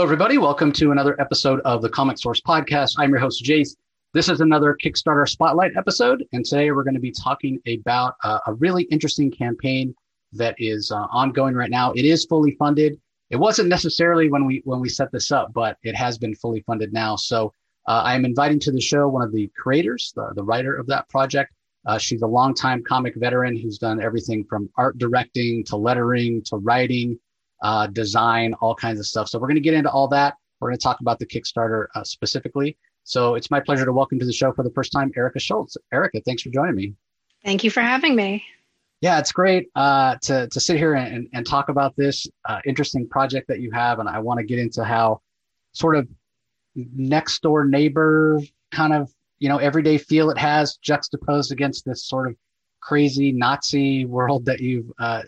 Hello, everybody. Welcome to another episode of the Comic Source Podcast. I'm your host, Jace. This is another Kickstarter Spotlight episode, and today we're going to be talking about uh, a really interesting campaign that is uh, ongoing right now. It is fully funded. It wasn't necessarily when we when we set this up, but it has been fully funded now. So uh, I am inviting to the show one of the creators, the, the writer of that project. Uh, she's a longtime comic veteran who's done everything from art directing to lettering to writing uh, design, all kinds of stuff. So we're going to get into all that. We're going to talk about the Kickstarter uh, specifically. So it's my pleasure to welcome to the show for the first time, Erica Schultz. Erica, thanks for joining me. Thank you for having me. Yeah, it's great uh, to to sit here and, and talk about this uh, interesting project that you have, and I want to get into how sort of next door neighbor kind of you know everyday feel it has juxtaposed against this sort of crazy Nazi world that you've uh,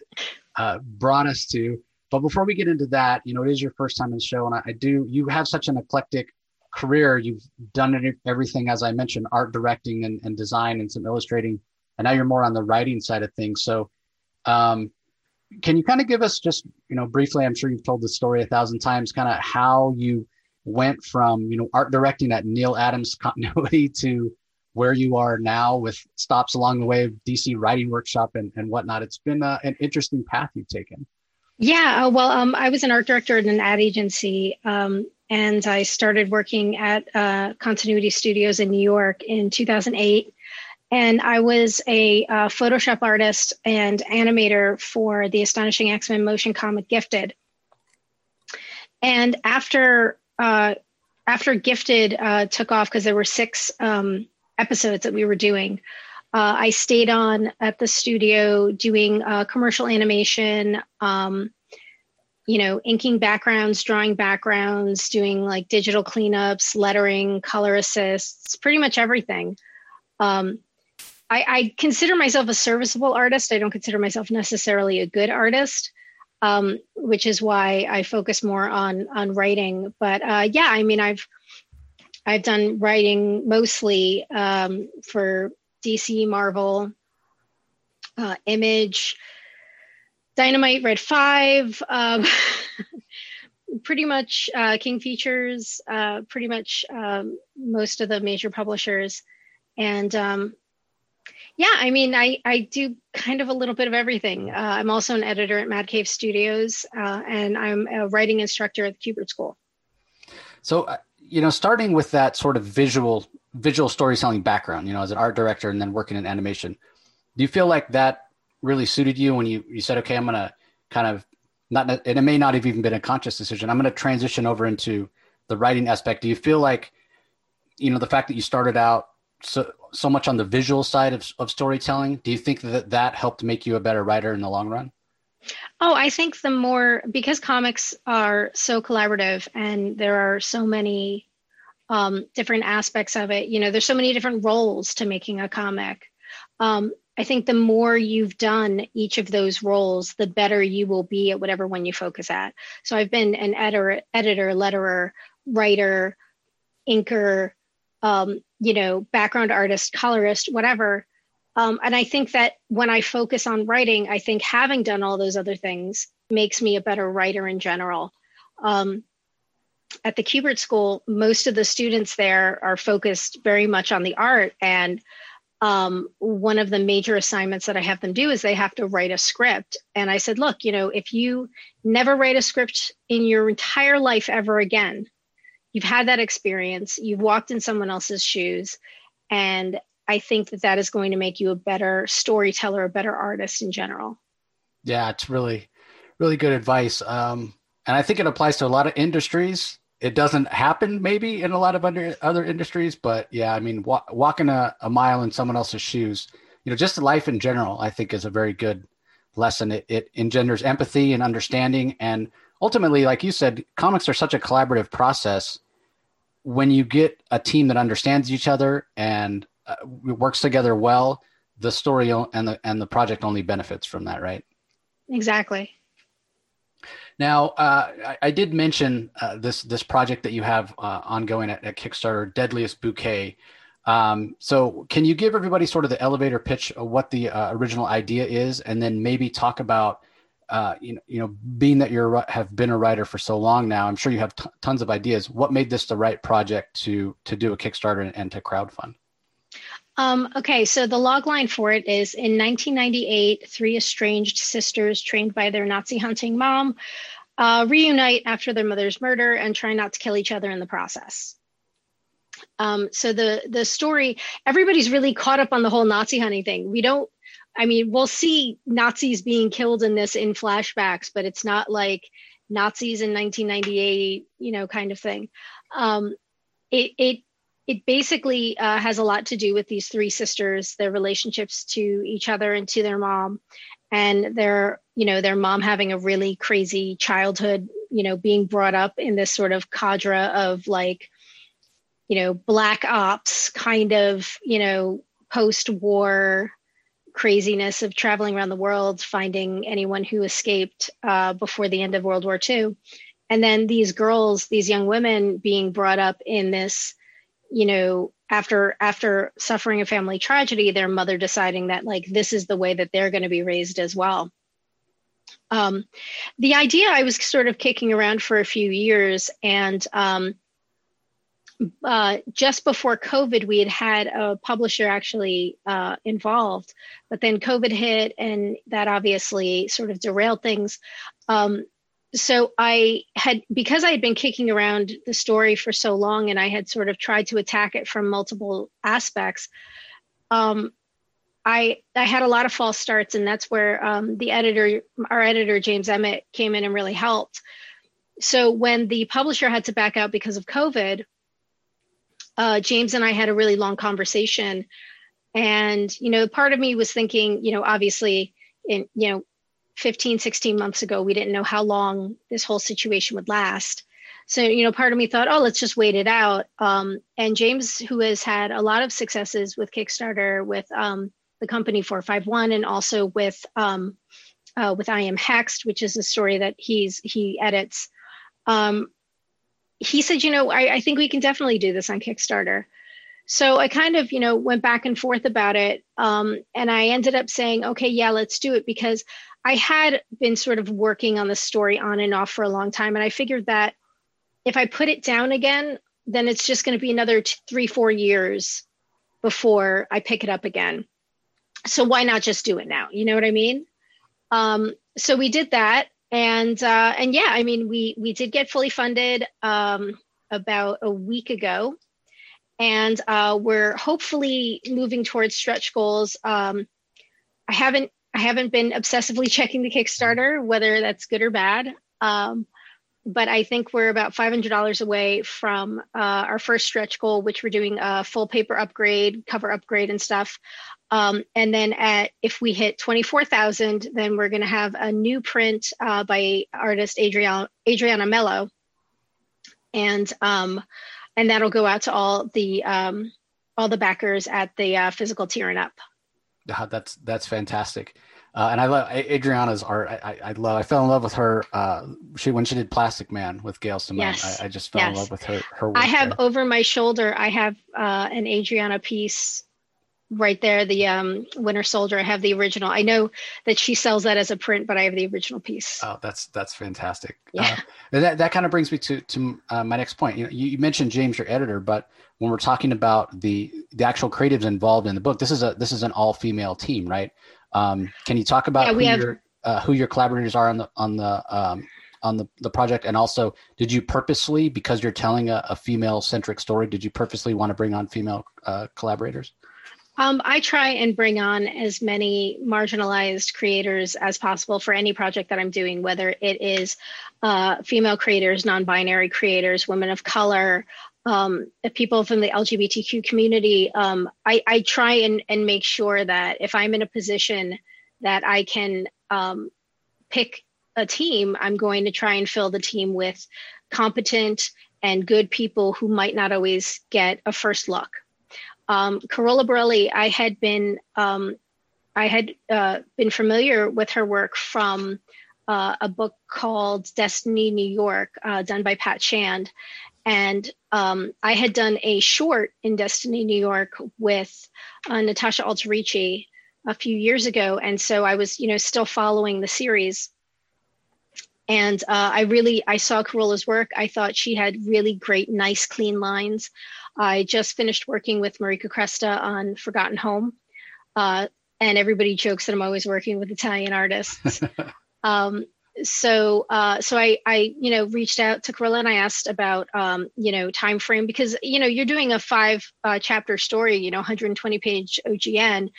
uh, brought us to. But before we get into that, you know, it is your first time in the show, and I, I do. You have such an eclectic career. You've done everything, as I mentioned, art directing and, and design and some illustrating, and now you're more on the writing side of things. So, um, can you kind of give us just, you know, briefly? I'm sure you've told the story a thousand times. Kind of how you went from, you know, art directing at Neal Adams continuity to where you are now with stops along the way of DC Writing Workshop and, and whatnot. It's been uh, an interesting path you've taken. Yeah, uh, well, um, I was an art director at an ad agency, um, and I started working at uh, Continuity Studios in New York in 2008. And I was a uh, Photoshop artist and animator for the Astonishing X Men motion comic Gifted. And after uh, after Gifted uh, took off, because there were six um, episodes that we were doing, uh, I stayed on at the studio doing uh, commercial animation, um, you know, inking backgrounds, drawing backgrounds, doing like digital cleanups, lettering, color assists, pretty much everything. Um, I, I, consider myself a serviceable artist. I don't consider myself necessarily a good artist, um, which is why I focus more on on writing. But uh, yeah, I mean, I've I've done writing mostly um, for DC, Marvel, uh, Image, Dynamite, Red Five, um, pretty much uh, King Features, uh, pretty much um, most of the major publishers, and um, yeah, I mean, I I do kind of a little bit of everything. Uh, I'm also an editor at Mad Cave Studios, uh, and I'm a writing instructor at the Kubert School. So, uh, you know, starting with that sort of visual visual storytelling background, you know, as an art director and then working in animation. Do you feel like that really suited you when you, you said, okay, I'm going to kind of not, and it may not have even been a conscious decision. I'm going to transition over into the writing aspect. Do you feel like, you know, the fact that you started out so, so much on the visual side of, of storytelling, do you think that that helped make you a better writer in the long run? Oh, I think the more because comics are so collaborative and there are so many um, different aspects of it. You know, there's so many different roles to making a comic. Um, I think the more you've done each of those roles, the better you will be at whatever one you focus at. So I've been an editor, editor, letterer, writer, inker, um, you know, background artist, colorist, whatever. Um, and I think that when I focus on writing, I think having done all those other things makes me a better writer in general. Um, at the Kubert School, most of the students there are focused very much on the art. And um, one of the major assignments that I have them do is they have to write a script. And I said, look, you know, if you never write a script in your entire life ever again, you've had that experience, you've walked in someone else's shoes. And I think that that is going to make you a better storyteller, a better artist in general. Yeah, it's really, really good advice. Um, and I think it applies to a lot of industries it doesn't happen maybe in a lot of under, other industries, but yeah, I mean, wa- walking a, a, mile in someone else's shoes, you know, just life in general, I think is a very good lesson. It, it engenders empathy and understanding. And ultimately, like you said, comics are such a collaborative process. When you get a team that understands each other and uh, works together well, the story and the, and the project only benefits from that, right? Exactly. Now, uh, I, I, did mention uh, this this project that you have uh, ongoing at, at, Kickstarter, Deadliest Bouquet. Um, so, can you give everybody sort of the elevator pitch of what the uh, original idea is, and then maybe talk about uh, you know, you know, being that you're have been a writer for so long now, I'm sure you have t- tons of ideas. What made this the right project to to do a Kickstarter and, and to crowdfund? Um, okay, so the log line for it is in 1998, three estranged sisters trained by their Nazi hunting mom uh, reunite after their mother's murder and try not to kill each other in the process. Um, so the the story, everybody's really caught up on the whole Nazi hunting thing. We don't I mean, we'll see Nazis being killed in this in flashbacks, but it's not like Nazis in 1998, you know, kind of thing. Um, it it it basically uh, has a lot to do with these three sisters, their relationships to each other and to their mom, and their you know their mom having a really crazy childhood, you know, being brought up in this sort of cadre of like, you know, black ops kind of you know post-war craziness of traveling around the world, finding anyone who escaped uh, before the end of World War II. And then these girls, these young women being brought up in this, you know, after after suffering a family tragedy, their mother deciding that like this is the way that they're going to be raised as well. Um, the idea I was sort of kicking around for a few years, and um, uh, just before COVID, we had had a publisher actually uh, involved, but then COVID hit, and that obviously sort of derailed things. Um, so I had, because I had been kicking around the story for so long, and I had sort of tried to attack it from multiple aspects. Um, I I had a lot of false starts, and that's where um, the editor, our editor James Emmett, came in and really helped. So when the publisher had to back out because of COVID, uh, James and I had a really long conversation. And, you know, part of me was thinking, you know, obviously, in, you know, 15, 16 months ago, we didn't know how long this whole situation would last. So, you know, part of me thought, oh, let's just wait it out. Um, and James, who has had a lot of successes with Kickstarter, with um, the company 451, and also with um, uh, with I Am Hexed, which is a story that he's he edits. Um, he said, you know, I, I think we can definitely do this on Kickstarter. So I kind of, you know, went back and forth about it. Um, and I ended up saying, okay, yeah, let's do it because I had been sort of working on the story on and off for a long time. And I figured that if I put it down again, then it's just going to be another three, four years before I pick it up again. So why not just do it now? You know what I mean? Um, so we did that and uh, and yeah, I mean, we we did get fully funded um, about a week ago, and uh, we're hopefully moving towards stretch goals. Um, I haven't I haven't been obsessively checking the Kickstarter whether that's good or bad. Um, but I think we're about $500 away from uh, our first stretch goal, which we're doing a full paper upgrade, cover upgrade, and stuff. Um, and then at if we hit 24,000, then we're going to have a new print uh, by artist Adriana, Adriana Melo. And um, and that'll go out to all the um, all the backers at the uh, physical tier and up. That's that's fantastic. Uh, and I love Adriana's art. I, I, love. I fell in love with her. Uh, she when she did Plastic Man with Gail Simone. Yes. I, I just fell yes. in love with her. Her. I have there. over my shoulder. I have uh, an Adriana piece right there the um, winter soldier i have the original i know that she sells that as a print but i have the original piece oh that's that's fantastic yeah uh, that, that kind of brings me to to uh, my next point you know you, you, mentioned james your editor but when we're talking about the the actual creatives involved in the book this is a this is an all female team right? Um, can you talk about yeah, who, have, your, uh, who your collaborators are on the on the um, on the, the project? And also did you purposely because you're telling a, a female centric story did you purposely want to bring on female uh, collaborators? Um, I try and bring on as many marginalized creators as possible for any project that I'm doing, whether it is uh, female creators, non binary creators, women of color, um, people from the LGBTQ community. Um, I, I, try and, and make sure that if I'm in a position that I can um, pick a team, I'm going to try and fill the team with competent and good people who might not always get a first look um, Carola Borelli, I had been um, I had uh, been familiar with her work from uh, a book called Destiny New York, uh, done by Pat Shand, and um, I had done a short in Destiny New York with uh, Natasha Alterici a few years ago, and so I was, you know, still following the series. and uh, I really I saw Carola's work. I thought she had really great, nice, clean lines. I just finished working with Marika Cresta on Forgotten Home, uh, and everybody jokes that I'm always working with Italian artists. um, so uh, so I I you know reached out to Carola and I asked about um, you know time frame because you know you're doing a five uh, chapter story, you know 120 page OGN.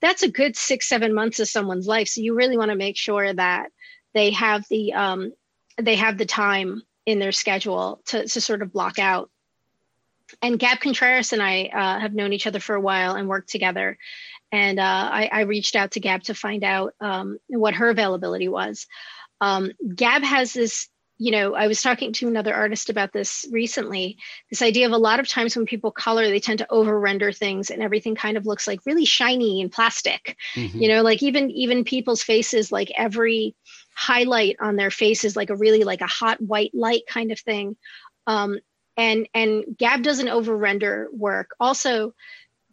That's a good six seven months of someone's life. So you really want to make sure that they have the um, they have the time in their schedule to, to sort of block out. And Gab Contreras and I uh, have known each other for a while and worked together. And uh, I, I, reached out to Gab to find out um, what her availability was. Um, Gab has this, you know, I was talking to another artist about this recently. This idea of a lot of times when people color, they tend to over render things, and everything kind of looks like really shiny and plastic. Mm-hmm. You know, like even even people's faces, like every highlight on their faces like a really like a hot white light kind of thing um, and and gab doesn't over render work also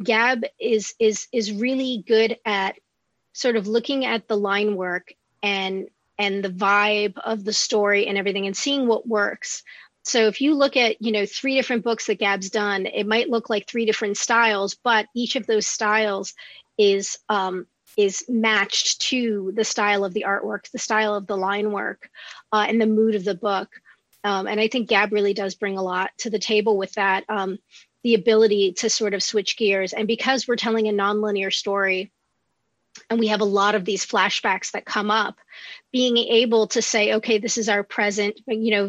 gab is is is really good at sort of looking at the line work and and the vibe of the story and everything and seeing what works so if you look at you know three different books that gab's done it might look like three different styles but each of those styles is um, is matched to the style of the artwork, the style of the line work, uh, and the mood of the book. Um, and I think Gab really does bring a lot to the table with that. Um, the ability to sort of switch gears. And because we're telling a nonlinear story, and we have a lot of these flashbacks that come up, being able to say, okay, this is our present, you know,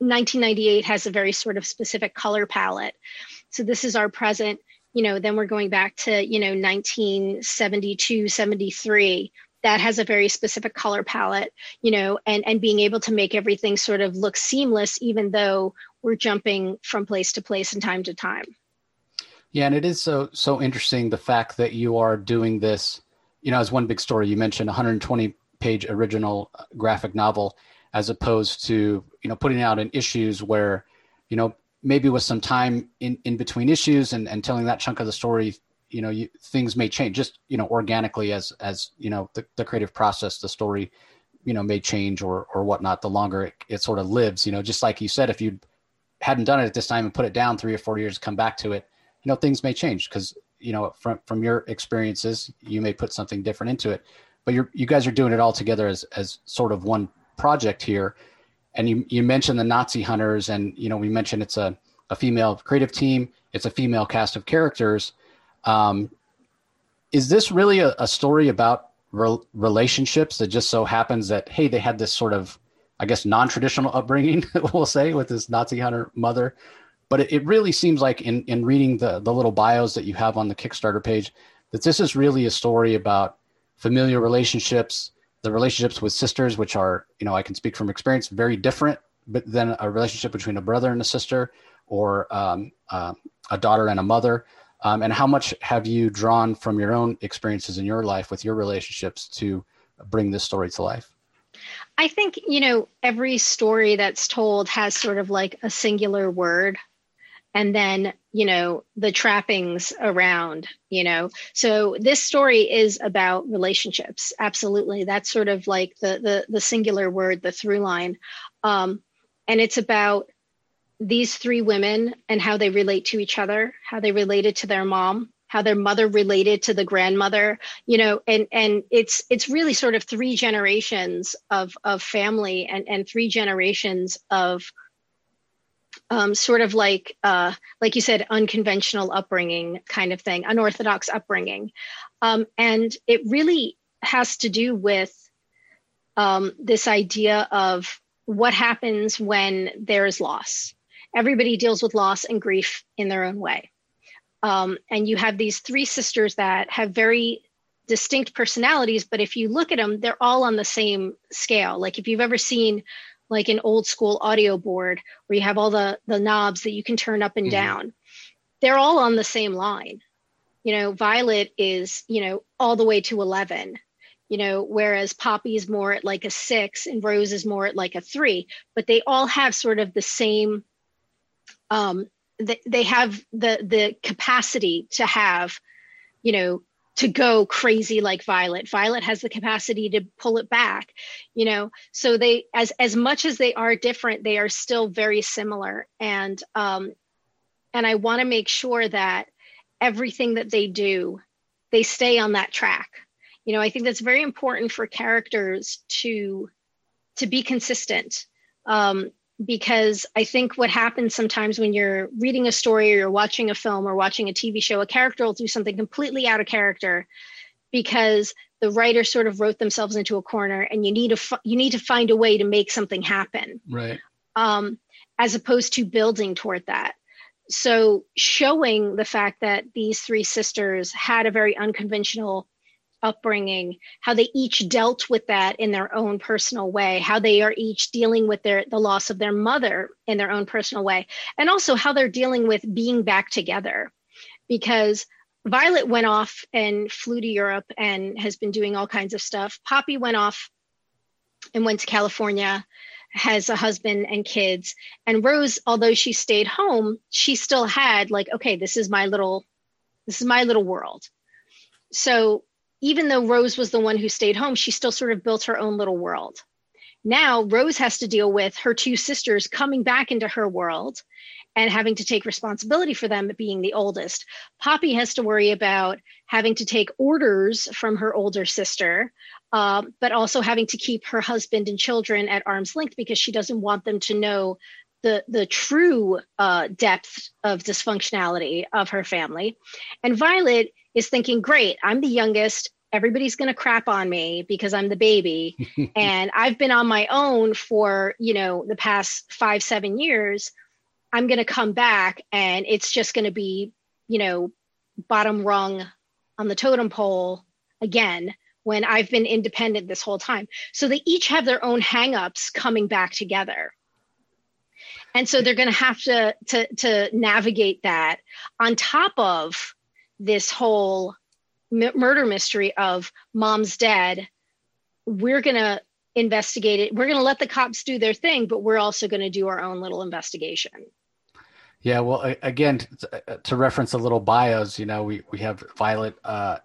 1998 has a very sort of specific color palette. So this is our present you know then we're going back to you know 1972 73 that has a very specific color palette you know and and being able to make everything sort of look seamless even though we're jumping from place to place and time to time yeah and it is so so interesting the fact that you are doing this you know as one big story you mentioned 120 page original uh, graphic novel as opposed to you know putting out in issues where you know maybe with some time in, in between issues and, and telling that chunk of the story, you know, you, things may change just, you know, organically as, as, you know, the, the creative process, the story, you know, may change or, or whatnot, the longer it, it sort of lives, you know, just like you said, if you hadn't done it at this time and put it down three or four years, come back to it, you know, things may change because, you know, from, from your experiences, you may put something different into it, but you're, you guys are doing it all together as, as sort of one project here and you, you mentioned the Nazi hunters, and you know we mentioned it's a, a female creative team, it's a female cast of characters. Um, is this really a, a story about re- relationships that just so happens that hey they had this sort of I guess non-traditional upbringing, we'll say, with this Nazi hunter mother. But it, it really seems like in, in reading the, the little bios that you have on the Kickstarter page, that this is really a story about familial relationships, the relationships with sisters, which are, you know, I can speak from experience, very different, but then a relationship between a brother and a sister, or um, uh, a daughter and a mother. Um, and how much have you drawn from your own experiences in your life with your relationships to bring this story to life? I think, you know, every story that's told has sort of like a singular word and then you know the trappings around you know. So this story is about relationships absolutely. That's sort of like the the, the singular word the through line. Um, and it's about these three women and how they relate to each other how they related to their mom how their mother related to the grandmother you know and and it's it's really sort of three generations of of family and and three generations of um, sort of like uh, like you said unconventional upbringing kind of thing unorthodox upbringing. Um, and it really has to do with um, this idea of what happens when there is loss. Everybody deals with loss and grief in their own way. Um, and you have these three sisters that have very distinct personalities but if you look at them they're all on the same scale. Like if you've ever seen like an old school audio board where you have all the the knobs that you can turn up and mm-hmm. down they're all on the same line you know violet is you know all the way to 11 you know whereas poppy is more at like a six and rose is more at like a three but they all have sort of the same um they, they have the the capacity to have you know to go crazy like Violet. Violet has the capacity to pull it back, you know. So they, as as much as they are different, they are still very similar. And um, and I want to make sure that everything that they do, they stay on that track. You know, I think that's very important for characters to to be consistent. Um, because I think what happens sometimes when you're reading a story or you're watching a film or watching a TV show, a character will do something completely out of character because the writer sort of wrote themselves into a corner and you need to you need to find a way to make something happen. Right. Um, as opposed to building toward that. So showing the fact that these three sisters had a very unconventional upbringing how they each dealt with that in their own personal way how they are each dealing with their the loss of their mother in their own personal way and also how they're dealing with being back together. Because violet went off and flew to europe and has been doing all kinds of stuff. Poppy went off and went to california has a husband and kids. And rose although she stayed home she still had like okay this is my little this is my little world. So even though Rose was the one who stayed home, she still sort of built her own little world. Now, Rose has to deal with her two sisters coming back into her world and having to take responsibility for them being the oldest. Poppy has to worry about having to take orders from her older sister, uh, but also having to keep her husband and children at arm's length because she doesn't want them to know the the true uh, depth of dysfunctionality of her family. And Violet is thinking, great, I'm the youngest. Everybody's going to crap on me because I'm the baby. and I've been on my own for, you know, the past five, seven years. I'm going to come back and it's just going to be, you know, bottom rung on the totem pole again when I've been independent this whole time. So they each have their own hangups coming back together. And so they're going to have to to to navigate that on top of this whole m- murder mystery of mom's dead we're going to investigate it. We're going to let the cops do their thing but we're also going to do our own little investigation. Yeah well again to reference a little bios you know we, we have violet uh,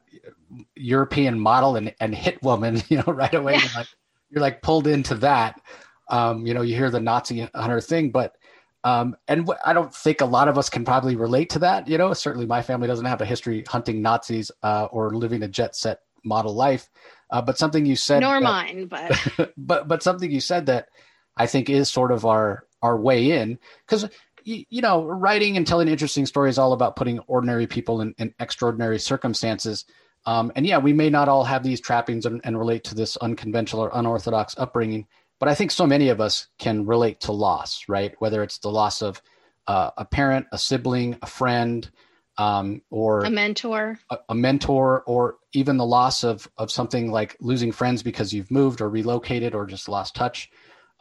european model and, and hit woman you know right away. Yeah. you're, like, you're like pulled into that. Um, you know you hear the nazi hunter thing but um, and I don't think a lot of us can probably relate to that. You know, certainly my family doesn't have a history hunting Nazis uh, or living a jet set model life. Uh, but something you said, nor that, mine, but but but something you said that I think is sort of our our way in because you, you, know writing and telling interesting stories all about putting ordinary people in, in extraordinary circumstances. Um, and yeah, we may not all have these trappings and, and relate to this unconventional or unorthodox upbringing but I think so many of us can relate to loss, right? Whether it's the loss of uh, a parent, a sibling, a friend, um, or a mentor, a, a, mentor, or even the loss of of something like losing friends because you've moved or relocated or just lost touch.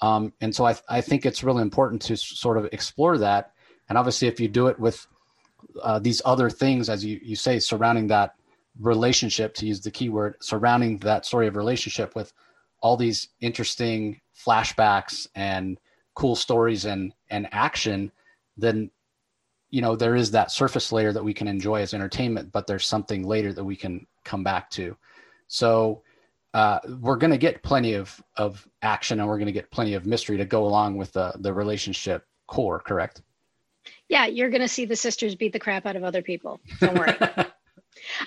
Um, and so I, I think it's really important to sort of explore that. And obviously, if you do it with uh, these other things, as you, you say, surrounding that relationship, to use the keyword, surrounding that story of relationship with all these interesting flashbacks and cool stories and and action then you know there is that surface layer that we can enjoy as entertainment but there's something later that we can come back to. So uh, we're going to get plenty of of action and we're going to get plenty of mystery to go along with the the relationship core correct? Yeah you're going to see the sisters beat the crap out of other people. Don't worry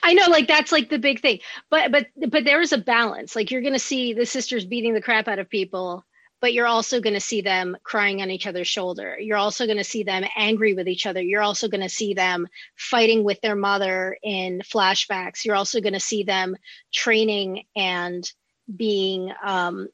I know, like that's like the big thing. But but but there is a balance. Like you're gonna see the sisters beating the crap out of people, but you're also gonna see them crying on each other's shoulder. You're also gonna see them angry with each other. You're also gonna see them fighting with their mother in flashbacks. You're also gonna see them training and being um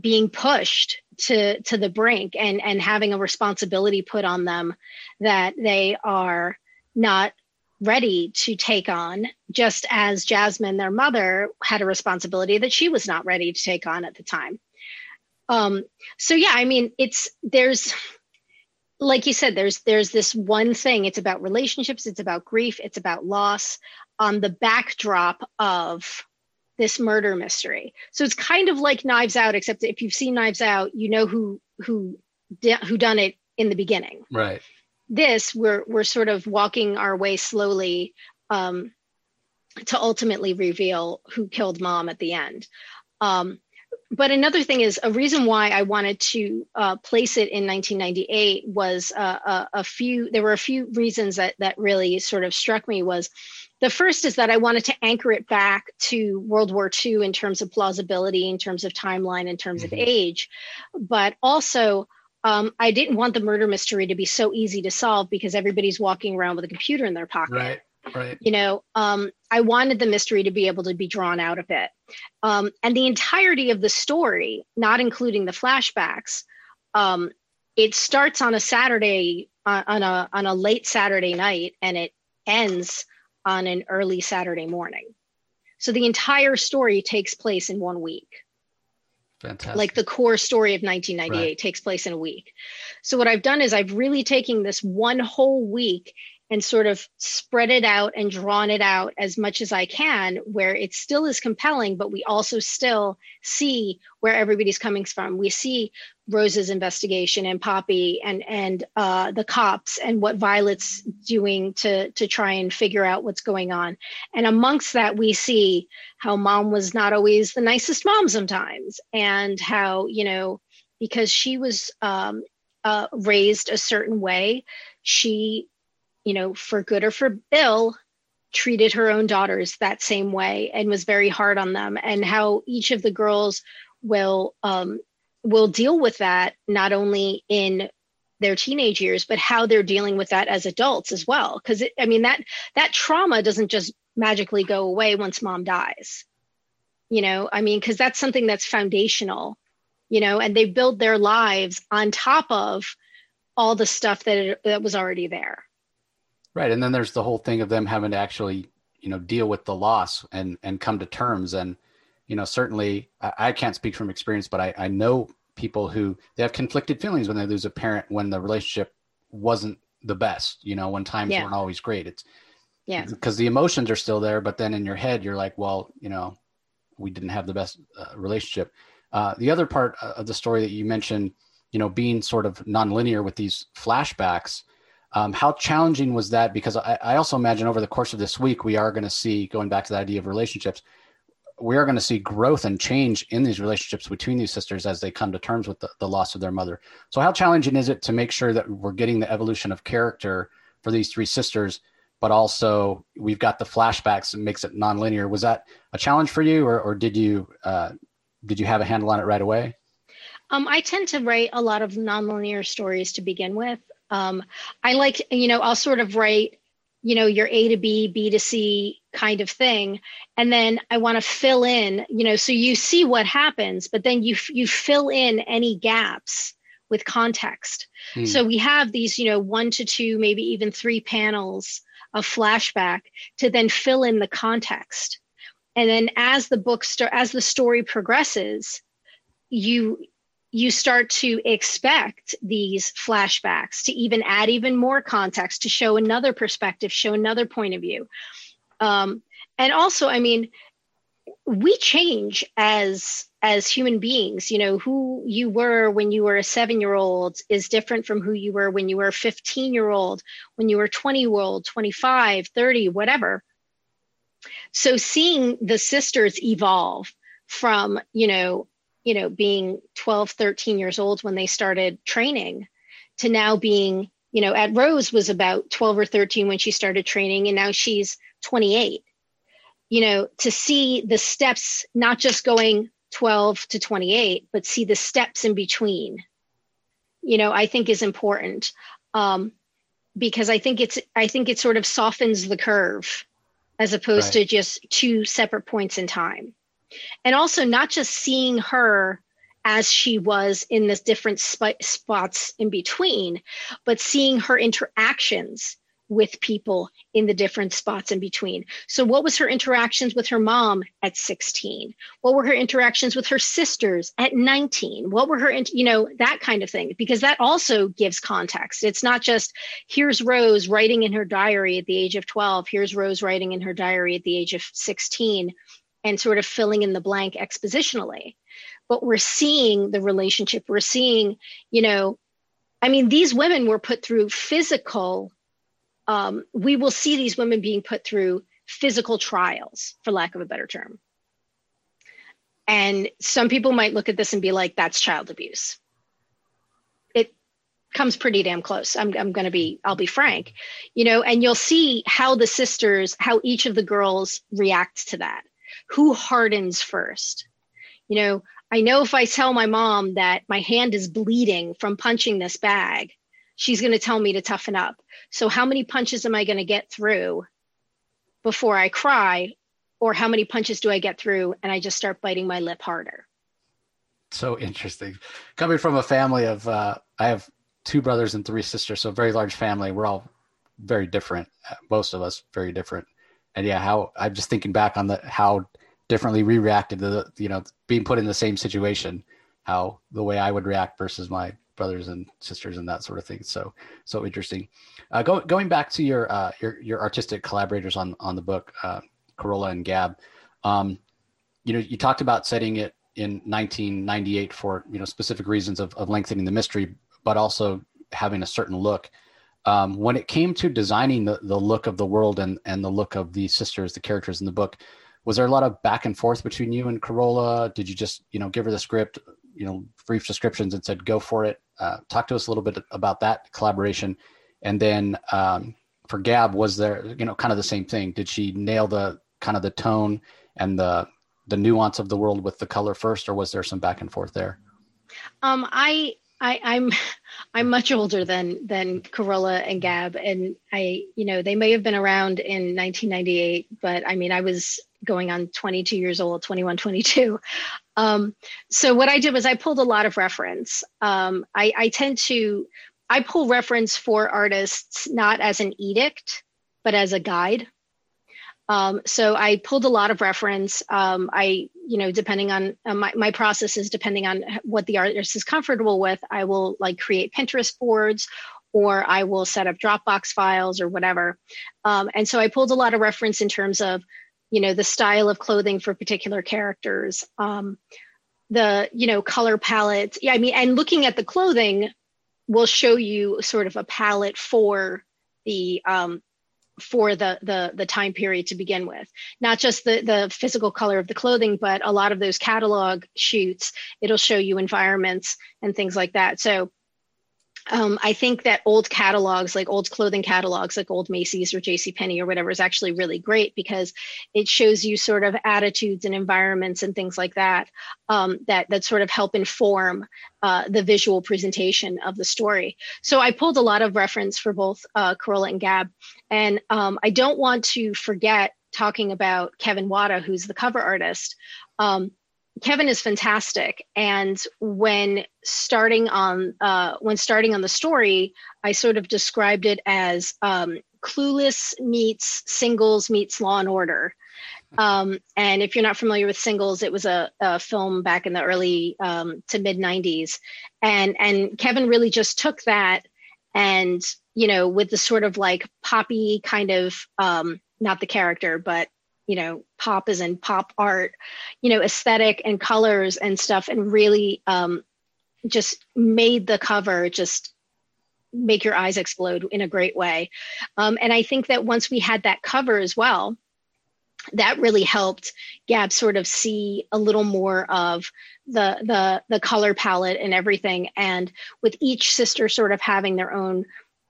being pushed to to the brink and and having a responsibility put on them that they are not ready to take on, just as Jasmine, their mother, had a responsibility that she was not ready to take on at the time. Um, so yeah, I mean, it's there's like you said, there's there's this one thing. It's about relationships, it's about grief, it's about loss on the backdrop of this murder mystery. So it's kind of like Knives Out, except if you've seen Knives Out, you know who who who done it in the beginning. Right this we're we're sort of walking our way slowly um, to ultimately reveal who killed mom at the end. Um, but another thing is a reason why I wanted to uh, place it in 1998 was uh, a, a, few. There were a few reasons that that really sort of struck me. Was the first is that I wanted to anchor it back to World War II in terms of plausibility, in terms of timeline, in terms mm-hmm. of age, but also um, I didn't want the murder mystery to be so easy to solve because everybody's walking around with a computer in their pocket. Right. Right. You know, um, I wanted the mystery to be able to be drawn out a bit. Um, and the entirety of the story, not including the flashbacks, um, it starts on a Saturday, uh, on a on a late Saturday night, and it ends on an early Saturday morning. So the entire story takes place in one week. Fantastic. Like the core story of 1998 right. takes place in a week. So what I've done is I've really taken this one whole week and sort of spread it out and drawn it out as much as I can, where it still is compelling, but we also still see where everybody's coming from. We see Rose's investigation and Poppy and and uh, the cops and what Violet's doing to to try and figure out what's going on. And amongst that, we see how Mom was not always the nicest mom sometimes, and how you know because she was um, uh, raised a certain way, she you know, for good or for ill, treated her own daughters that same way and was very hard on them, and how each of the girls will um, will deal with that not only in their teenage years, but how they're dealing with that as adults as well. Because I mean that that trauma doesn't just magically go away once mom dies. You know, I mean, because that's something that's foundational. You know, and they build their lives on top of all the stuff that that was already there. Right. And then there's the whole thing of them having to actually, you know, deal with the loss and and come to terms. And, you know, certainly I, I can't speak from experience, but I, I know people who they have conflicted feelings when they lose a parent when the relationship wasn't the best, you know, when times yeah. weren't always great. It's yeah, because the emotions are still there, but then in your head, you're like, well, you know, we didn't have the best uh, relationship. Uh, the other part of the story that you mentioned, you know, being sort of nonlinear with these flashbacks, um, how challenging was that? Because I, I, also imagine over the course of this week, we are going to see, going back to the idea of relationships, we are going to see growth and change in these relationships between these sisters as they come to terms with the, the loss of their mother. So, how challenging is it to make sure that we're getting the evolution of character for these three sisters, but also we've got the flashbacks and makes it nonlinear? Was that a challenge for you, or, or did you uh, did you have a handle on it right away? Um, I tend to write a lot of nonlinear stories to begin with. Um, I like, you know, I'll sort of write, you know, your A to B, B to C kind of thing, and then I want to fill in, you know, so you see what happens, but then you you fill in any gaps with context. Hmm. So we have these, you know, one to two, maybe even three panels of flashback to then fill in the context. And then as the book start, as the story progresses, you you start to expect these flashbacks to even add even more context to show another perspective show another point of view. Um, and also i mean we change as as human beings. You know who you were when you were a seven year old is different from who you were when you were a 15 year old when you were 20 year old 25 30 whatever. So seeing the sisters evolve from you know you know being 12 13 years old when they started training to now being you know at rose was about 12 or 13 when she started training and now she's 28 you know to see the steps not just going 12 to 28 but see the steps in between you know i think is important. Um, because i think it's i think it sort of softens the curve as opposed right. to just two separate points in time and also not just seeing her as she was in the different sp- spots in between, but seeing her interactions with people in the different spots in between. So, what was her interactions with her mom at 16? What were her interactions with her sisters at 19? What were her, you know, that kind of thing, because that also gives context. It's not just here's Rose writing in her diary at the age of 12, here's Rose writing in her diary at the age of 16 and sort of filling in the blank expositionally but we're seeing the relationship we're seeing you know i mean these women were put through physical um, we will see these women being put through physical trials, for lack of a better term. And some people might look at this and be like, that's child abuse. It comes pretty damn close. I'm, I'm going to be, I'll be frank, you know, and you'll see how the sisters, how each of the girls reacts to that. Who hardens first? You know, I know if I tell my mom that my hand is bleeding from punching this bag, she's going to tell me to toughen up. So, how many punches am I going to get through before I cry? Or how many punches do I get through and I just start biting my lip harder? So interesting. Coming from a family of, uh, I have two brothers and three sisters, so very large family. We're all very different, most of us very different. And yeah, how I'm just thinking back on the how differently reacted to the, you know, being put in the same situation, how the way I would react versus my brothers and sisters and that sort of thing. So so interesting. Uh, go, going back to your uh, your your artistic collaborators on on the book, uh, Carola and Gab. Um, you know, you talked about setting it in 1998 for you know specific reasons of, of lengthening the mystery, but also having a certain look. Um, when it came to designing the, the look of the world and, and the look of the sisters, the characters in the book, was there a lot of back and forth between you and Carola? Did you just, you know, give her the script, you know, brief descriptions and said, go for it? Uh, talk to us a little bit about that collaboration. And then um, for Gab, was there, you know, kind of the same thing? Did she nail the kind of the tone and the the nuance of the world with the color first, or was there some back and forth there? Um, I I, I'm I'm much older than than Carola and Gab, and I you know they may have been around in 1998, but I mean I was going on 22 years old, 21, 22. Um, so what I did was I pulled a lot of reference. Um, I, I tend to I pull reference for artists not as an edict, but as a guide. Um, so I pulled a lot of reference. Um, I, you know, depending on uh, my, my process is depending on what the artist is comfortable with, I will like create Pinterest boards or I will set up Dropbox files or whatever. Um, and so I pulled a lot of reference in terms of, you know, the style of clothing for particular characters, um, the, you know, color palette. Yeah, I mean, and looking at the clothing will show you sort of a palette for the um, for the the the time period to begin with. Not just the the physical color of the clothing but a lot of those catalog shoots it'll show you environments and things like that. So um, I think that old catalogs, like old clothing catalogs, like old Macy's or J.C. Penney or whatever, is actually really great because it shows you sort of attitudes and environments and things like that um, that that sort of help inform uh, the visual presentation of the story. So I pulled a lot of reference for both uh, Carola and Gab, and um, I don't want to forget talking about Kevin Wada, who's the cover artist. Um, Kevin is fantastic, and when starting on uh, when starting on the story, I sort of described it as um, Clueless meets Singles meets Law and Order. Um, and if you're not familiar with Singles, it was a, a film back in the early um, to mid '90s, and and Kevin really just took that and you know with the sort of like poppy kind of um, not the character, but you know pop is in pop art you know aesthetic and colors and stuff and really um, just made the cover just make your eyes explode in a great way. Um, and i think that once we had that cover as well that really helped gab sort of see a little more of the the the color palette and everything. And with each sister sort of having their own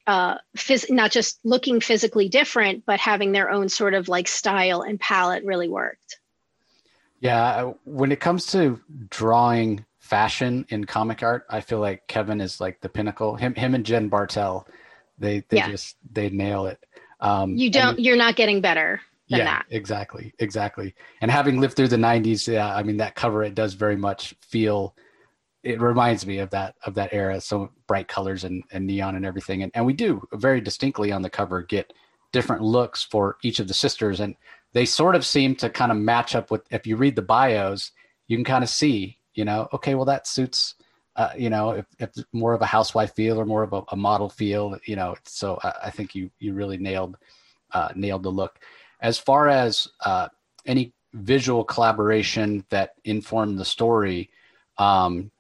uh, phys- not just looking physically different, but having their own sort of like style and palette really worked. Yeah, when it comes to drawing fashion in comic art, I feel like Kevin is like the pinnacle. Him, him and Jen Bartel, they they yeah. just they nail it. Um, you don't. you're not getting better. yeah, that. exactly, exactly. And having lived through the '90s, yeah, I mean that cover it does very much feel it reminds me of that of that era. So bright colors and, and neon and everything. And, and we do very distinctly on the cover get different looks for each of the sisters. And they sort of seem to kind of match up with if you read the bios you can kind of see you know okay well that suits uh, you know if, if more of a housewife feel or more of a, a model feel you know. So I, I, think you you really nailed uh, nailed the look. As far as uh, any visual collaboration that informed the story um,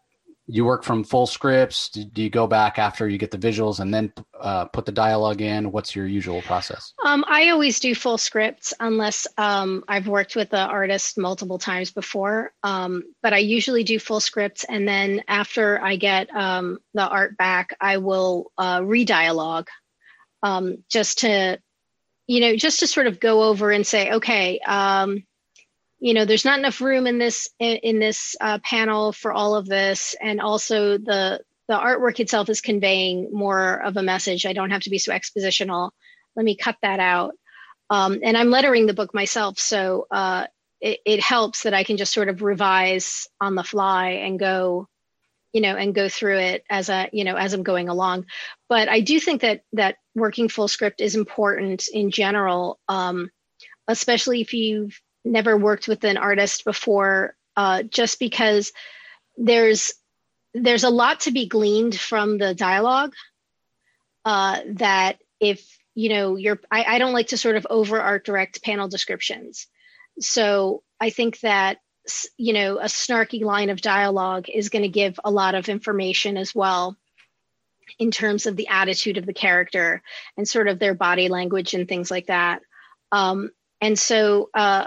you work from full scripts? Do, do, you go back after you get the visuals and then uh, put the dialogue in? What's your usual process? Um, I always do full scripts unless um, I've worked with the artist multiple times before. Um, but I usually do full scripts, and then after I get um, the art back, I will uh, re-dialogue um, just to, you know, just to sort of go over and say, okay um, you know there's not enough room in this in this uh, panel for all of this. And also the the artwork itself is conveying more of a message. I don't have to be so expositional. Let me cut that out. Um, and i'm lettering the book myself so uh, it, it helps that i can just sort of revise on the fly and go you know and go through it as a you know as i'm going along. But i do think that that working full script is important in general um, especially if you've never worked with an artist before uh, just because there's there's a lot to be gleaned from the dialogue uh, that if you know you're I, I don't like to sort of over art direct panel descriptions. So i think that you know a snarky line of dialogue is going to give a lot of information as well in terms of the attitude of the character and sort of their body language and things like that. Um, and so uh,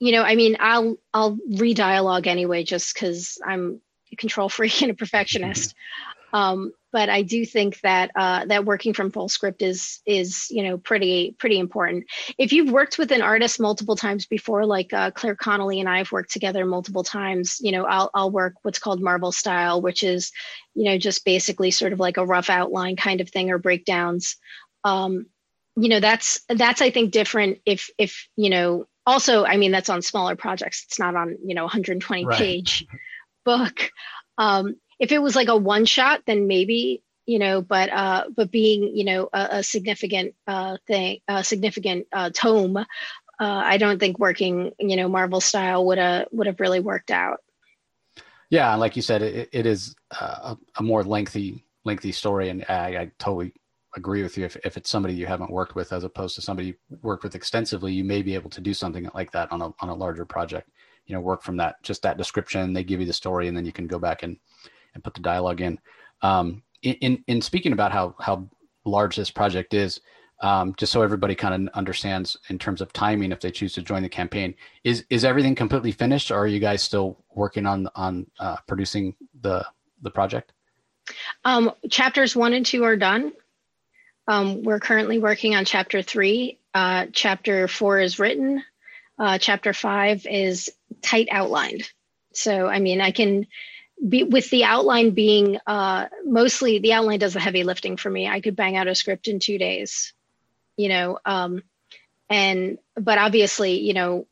you know, I mean, I'll I'll re-dialogue anyway, just because I'm a control freak and a perfectionist. Um, but I do think that uh, that working from full script is is you know pretty pretty important. If you've worked with an artist multiple times before, like uh, Claire Connolly and I have worked together multiple times, you know, I'll I'll work what's called Marvel style, which is you know just basically sort of like a rough outline kind of thing or breakdowns. Um, you know that's that's I think different if if you know also i mean that's on smaller projects. It's not on you know 120 right. page book. Um, if it was like a one shot then maybe you know but uh but being you know a, a significant uh thing a significant uh tome uh i don't think working you know marvel style would have would have really worked out. Yeah like you said it, it is uh, a, a more lengthy lengthy story and I, I totally agree with you. If, if it's somebody you haven't worked with, as opposed to somebody you worked with extensively, you may be able to do something like that on a on a larger project. You know, work from that just that description. They give you the story, and then you can go back and and put the dialogue in. Um, in, in, in speaking about how how large this project is, um, just so everybody kind of understands in terms of timing, if they choose to join the campaign, is is everything completely finished, or are you guys still working on on uh, producing the the project? Um, chapters one and two are done. Um, we're currently working on chapter three. Uh, chapter four is written. Uh, chapter five is tight outlined. So, I mean, I can be with the outline being uh, mostly the outline does the heavy lifting for me. I could bang out a script in two days, you know. Um, and but obviously, you know,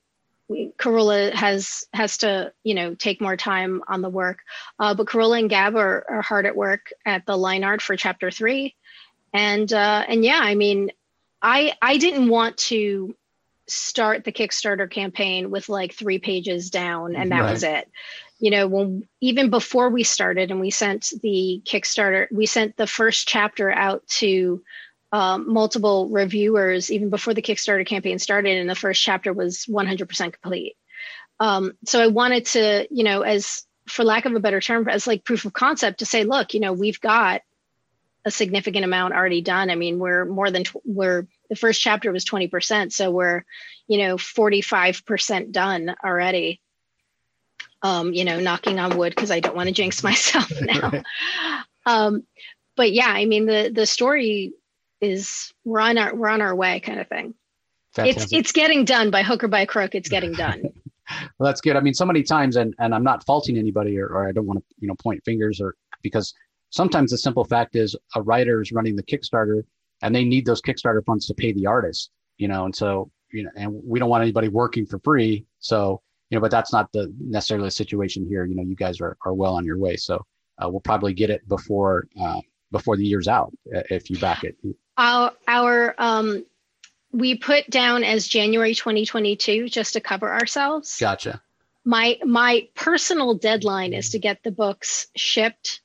Carola has has to you know take more time on the work. Uh, but Carola and Gab are, are hard at work at the line art for chapter three and uh, and yeah, I mean, I I didn't want to start the Kickstarter campaign with like three pages down, and that right. was it. You know, when even before we started and we sent the Kickstarter, we sent the first chapter out to um, multiple reviewers even before the Kickstarter campaign started, and the first chapter was 100% complete. Um, so I wanted to, you know, as for lack of a better term, as like proof of concept to say, look, you know, we've got a significant amount already done. I mean, we're more than tw- we're the first chapter was 20%, so we're, you know, 45% done already. Um, you know, knocking on wood because I don't want to jinx myself now. um, but yeah, I mean the the story is we're on our we're on our way kind of thing. It's it's getting done by hook or by crook. It's getting done. well, that's good. I mean, so many times, and and I'm not faulting anybody, or, or I don't want to you know point fingers, or because sometimes the simple fact is a writer is running the Kickstarter and they need those Kickstarter funds to pay the artist, you know, and so, you know, and we don't want anybody working for free. So, you know, but that's not the necessarily the situation here. You know, you guys are, are well on your way. So uh, we'll probably get it before, uh, before the year's out if you back it. Our, our, um, we put down as January 2022 just to cover ourselves. Gotcha. My my personal deadline is to get the books shipped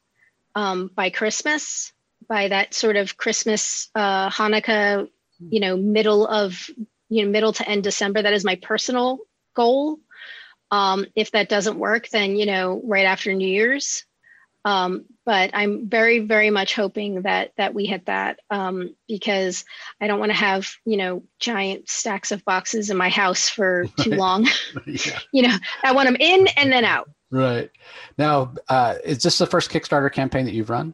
um, by Christmas, by that sort of Christmas, uh, Hanukkah, you know, middle of, you know, middle to end December. That is my personal goal. Um, if that doesn't work, then, you know, right after New Year's. Um, but I'm very, very much hoping that that we hit that um, because I don't want to have you know giant stacks of boxes in my house for too long. yeah. You know, I want them in and then out. Right. Now, uh, is this the first Kickstarter campaign that you've run?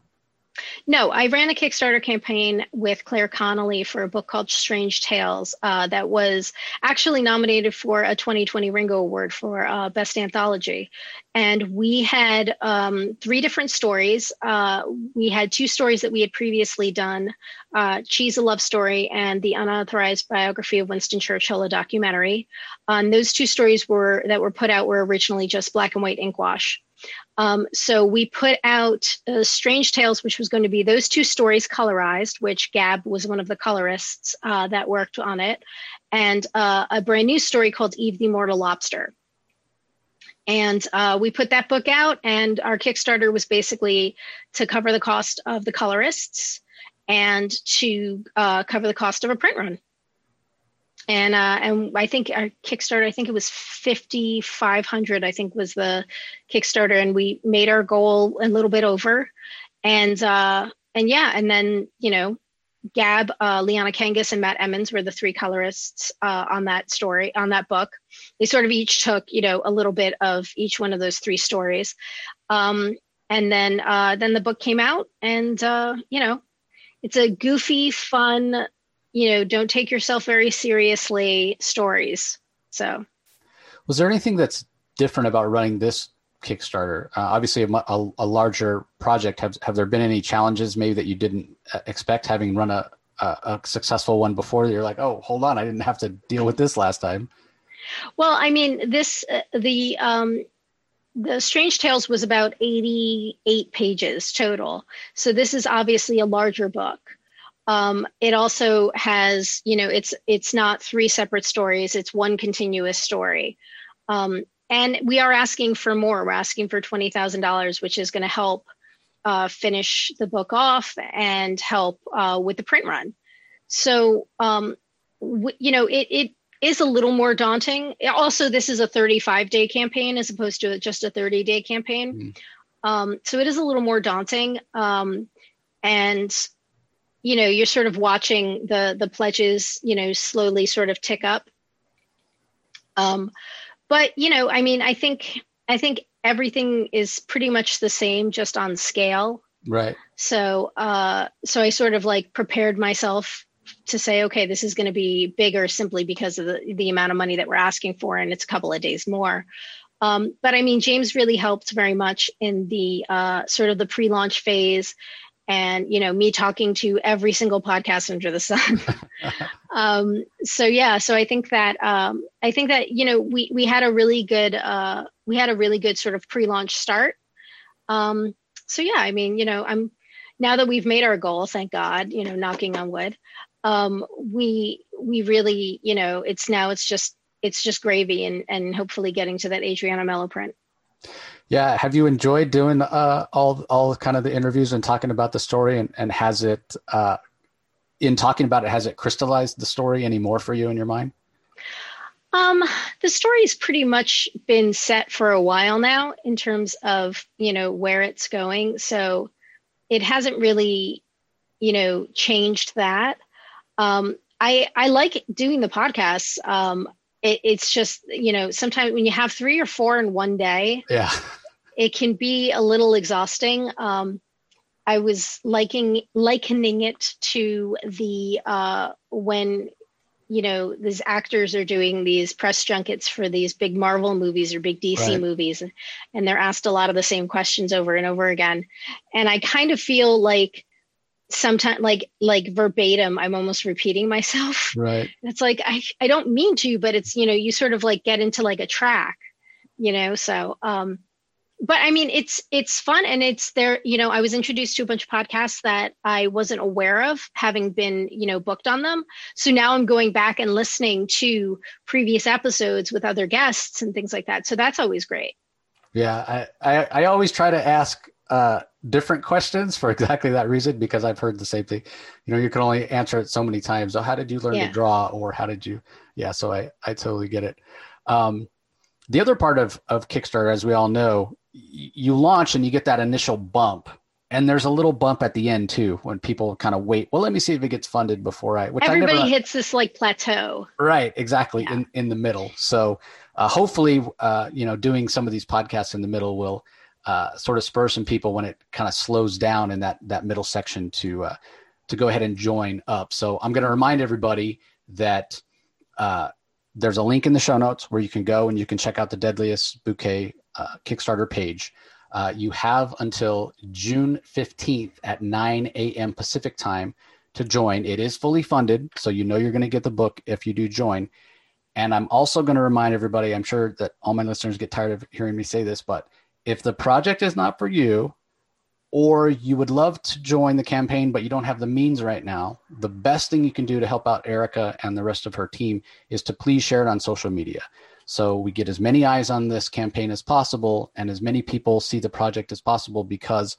No, I ran a Kickstarter campaign with Claire Connolly for a book called Strange Tales uh, that was actually nominated for a 2020 Ringo Award for uh, Best Anthology. And we had um, three different stories. Uh, we had two stories that we had previously done uh, Cheese, a Love Story, and the unauthorized biography of Winston Churchill, a documentary. Um, those two stories were that were put out were originally just black and white ink wash. Um, so we put out uh, Strange Tales, which was going to be those two stories colorized, which Gab was one of the colorists uh, that worked on it, and uh, a brand new story called Eve the Immortal Lobster. And uh, we put that book out, and our Kickstarter was basically to cover the cost of the colorists and to uh, cover the cost of a print run and uh, and I think our Kickstarter, I think it was fifty five hundred. I think was the Kickstarter, and we made our goal a little bit over, and uh, and yeah, and then you know, Gab, uh, Liana Kangas, and Matt Emmons were the three colorists uh, on that story on that book. They sort of each took you know a little bit of each one of those three stories, um, and then uh, then the book came out, and uh, you know, it's a goofy, fun you know, don't take yourself very seriously stories. So, was there anything that's different about running this Kickstarter? Uh, obviously, a, a, a, larger project. Have have there been any challenges maybe that you didn't uh, expect having run a, a, a successful one before? You're like, oh, hold on, I didn't have to deal with this last time. Well, I mean, this uh, the um, the Strange Tales was about 88 pages total. So this is obviously a larger book. Um, it also has, you know, it's it's not three separate stories; it's one continuous story. Um, and we are asking for more. We're asking for twenty thousand dollars, which is going to help uh, finish the book off and help uh, with the print run. So, um, w- you know, it it is a little more daunting. Also, this is a 35 day campaign as opposed to just a 30 day campaign. Mm. Um, so it is a little more daunting. Um, and you know you're sort of watching the the pledges you know slowly sort of tick up. Um but you know i mean i think i think everything is pretty much the same just on scale. Right. So uh so i sort of like prepared myself to say okay this is going to be bigger simply because of the, the amount of money that we're asking for and it's a couple of days more. Um, but i mean james really helped very much in the uh, sort of the pre-launch phase and you know me talking to every single podcast under the sun. Um, so yeah so i think that um, i think that you know we we had a really good uh, we had a really good sort of pre-launch start. Um, so yeah i mean you know i'm now that we've made our goal thank god you know knocking on wood um, we we really you know it's now it's just it's just gravy and and hopefully getting to that Adriana Melo print yeah, have you enjoyed doing uh, all all kind of the interviews and talking about the story? And, and has it, uh, in talking about it, has it crystallized the story anymore for you in your mind? Um, the story's pretty much been set for a while now in terms of you know where it's going. So it hasn't really, you know, changed that. Um, I I like doing the podcasts. Um, it, it's just you know sometimes when you have three or four in one day, yeah, it can be a little exhausting. Um, I was liking likening it to the uh, when you know these actors are doing these press junkets for these big Marvel movies or big DC right. movies, and they're asked a lot of the same questions over and over again. And I kind of feel like sometimes like like verbatim i'm almost repeating myself right it's like i i don't mean to but it's you know you sort of like get into like a track you know so um but I mean, it's it's fun and it's there. You know, I was introduced to a bunch of podcasts that I wasn't aware of, having been you know booked on them. So now I'm going back and listening to previous episodes with other guests and things like that. So that's always great. Yeah, I I, I always try to ask uh, different questions for exactly that reason because I've heard the same thing. You know, you can only answer it so many times. So how did you learn yeah. to draw, or how did you? Yeah, so I I totally get it. Um, the other part of of Kickstarter, as we all know, you launch and you get that initial bump and there's a little bump at the end too when people kind of wait well let me see if it gets funded before i which everybody I never, hits this like plateau right exactly yeah. in in the middle so uh, hopefully uh, you know doing some of these podcasts in the middle will uh, sort of spur some people when it kind of slows down in that that middle section to uh, to go ahead and join up so i'm going to remind everybody that uh, there's a link in the show notes where you can go and you can check out the deadliest bouquet uh, kickstarter page uh, you have until June 15th at 9 a.m. Pacific time to join. It is fully funded, so you know you're going to get the book if you do join. And I'm also going to remind everybody, I'm sure that all my listeners get tired of hearing me say this, but if the project is not for you, or you would love to join the campaign, but you don't have the means right now, the best thing you can do to help out Erica and the rest of her team is to please share it on social media. So we get as many eyes on this campaign as possible and as many people see the project as possible because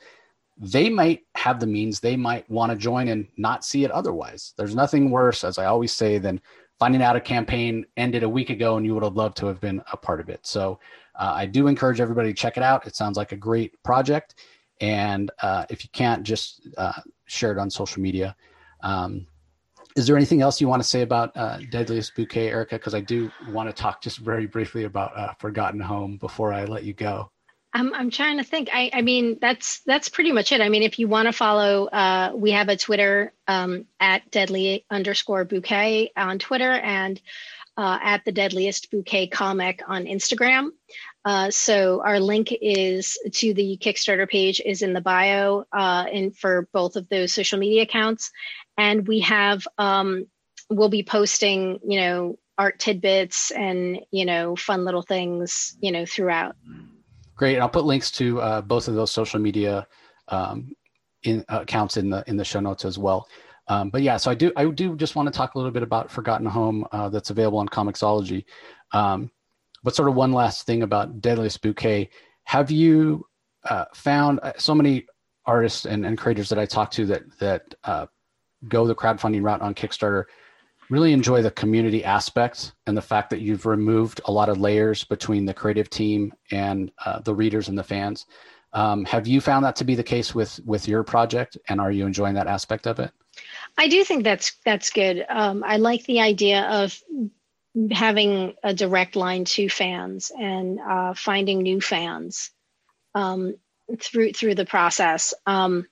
they might have the means, they might want to join and not see it otherwise. There's nothing worse, as I always say, than finding out a campaign ended a week ago and you would have loved to have been a part of it. So uh, I do encourage everybody to check it out. It sounds like a great project. And uh, if you can't, just uh, share it on social media. Um, is there anything else you want to say about uh, Deadliest Bouquet, Erica? Because I do want to talk just very briefly about uh, Forgotten Home before I let you go. I'm I'm trying to think. I I mean that's that's pretty much it. I mean, if you want to follow, uh, we have a Twitter um, at Deadly underscore Bouquet on Twitter and uh, at the Deadliest Bouquet comic on Instagram. Uh, so our link is to the Kickstarter page is in the bio uh, in for both of those social media accounts, and we have um, we'll be posting you know art tidbits and you know fun little things you know throughout great. And i'll put links to uh, both of those social media um, in, uh, accounts in the in the show notes as well. Um, but yeah so i do i do just want to talk a little bit about forgotten home uh, that's available on comixology. Um, but sort of one last thing about deadliest bouquet. Have you uh, found uh, so many artists and, and creators that i talk to that that uh, go the crowdfunding route on Kickstarter, really enjoy the community aspect and the fact that you've removed a lot of layers between the creative team and uh, the readers and the fans. Um, have you found that to be the case with with your project, and are you enjoying that aspect of it? I do think that's that's good. Um, I like the idea of having a direct line to fans and uh, finding new fans um, through through the process. Um,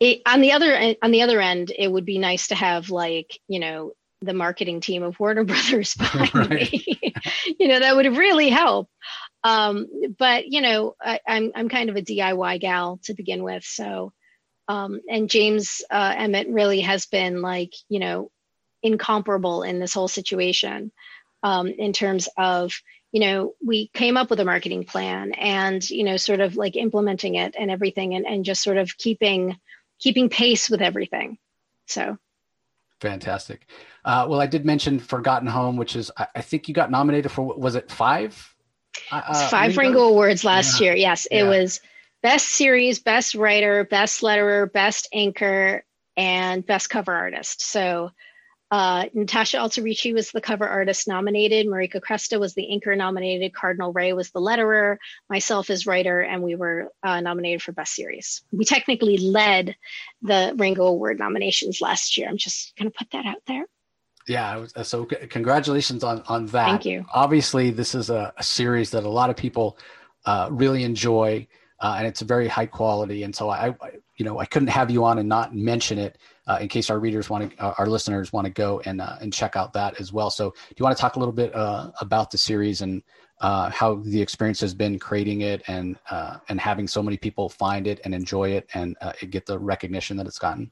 it, on the other on the other end, it would be nice to have like you know the marketing team of Warner Brothers behind right. me. you know that would really help. Um, but you know I, I'm I'm kind of a DIY gal to begin with, so um, and James uh, Emmett really has been like you know incomparable in this whole situation um, in terms of you know we came up with a marketing plan and you know sort of like implementing it and everything and, and just sort of keeping keeping pace with everything. So fantastic. Uh, well, I did mention Forgotten Home, which is I, I think you got nominated for was it five? Uh, uh five Ringo Awards last yeah. year. Yes, it yeah. was best series, best writer, best letterer, best inker, and best cover artist. So uh, Natasha Alterici was the cover artist nominated. Marika Cresta was the inker nominated. Cardinal Rae was the letterer. Myself as writer, and we were uh, nominated for Best Series. We technically led the Ringo Award nominations last year. I'm just going to put that out there. Yeah, so congratulations on on that. Thank you. Obviously, this is a, a series that a lot of people uh, really enjoy, uh, and it's a very high quality. And so I, I, you know, I couldn't have you on and not mention it uh, in case our readers want to, uh, our listeners want to go and uh, and check out that as well. So, do you want to talk a little bit uh, about the series and uh, how the experience has been creating it and uh, and having so many people find it and enjoy it and get the recognition that it's gotten?